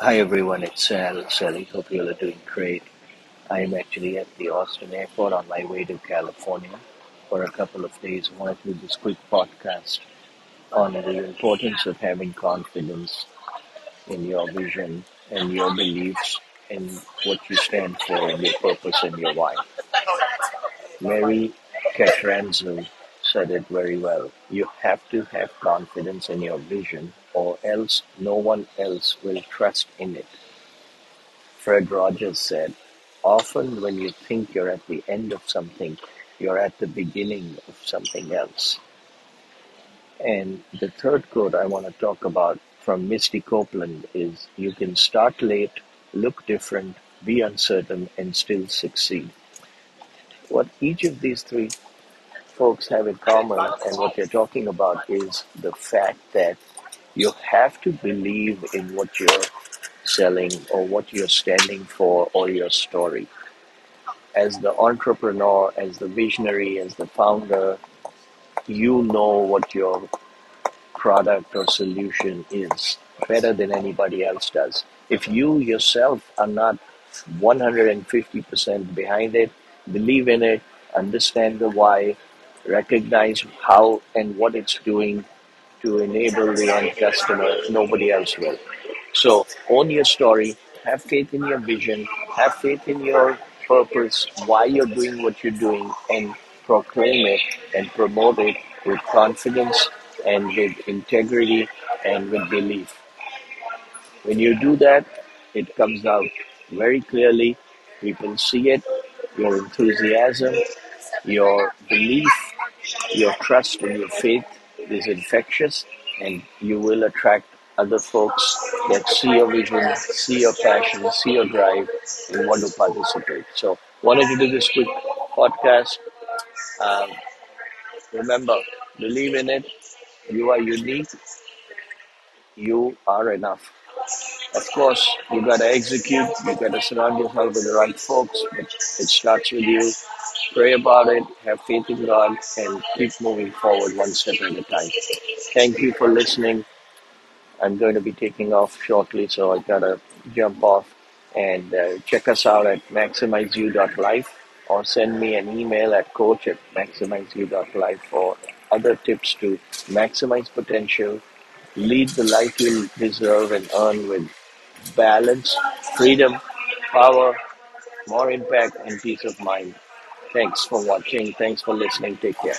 Hi everyone, it's Sal. Sally, hope you all are doing great. I am actually at the Austin airport on my way to California for a couple of days. I wanted to do this quick podcast on the importance of having confidence in your vision and your beliefs and what you stand for and your purpose and your why. Mary Catranzo said it very well. You have to have confidence in your vision or else no one else will trust in it. Fred Rogers said, Often when you think you're at the end of something, you're at the beginning of something else. And the third quote I want to talk about from Misty Copeland is You can start late, look different, be uncertain, and still succeed. What each of these three folks have in common and what they're talking about is the fact that you have to believe in what you're selling or what you're standing for or your story. As the entrepreneur, as the visionary, as the founder, you know what your product or solution is better than anybody else does. If you yourself are not 150% behind it, believe in it, understand the why, recognize how and what it's doing to enable the end customer, nobody else will. So own your story, have faith in your vision, have faith in your purpose, why you're doing what you're doing, and proclaim it and promote it with confidence and with integrity and with belief. When you do that, it comes out very clearly. People see it, your enthusiasm, your belief, your trust and your faith is infectious, and you will attract other folks that see your vision, see your passion, see your drive, and want to participate. So, wanted to do this quick podcast. Um, remember, believe in it. You are unique. You are enough. Of course, you got to execute. You got to surround yourself with the right folks, but it starts with you. Pray about it, have faith in God, and keep moving forward one step at a time. Thank you for listening. I'm going to be taking off shortly, so I gotta jump off. And uh, check us out at maximizeyou.life or send me an email at coach at for other tips to maximize potential, lead the life you deserve and earn with balance, freedom, power, more impact, and peace of mind. Thanks for watching. Thanks for listening. Take care.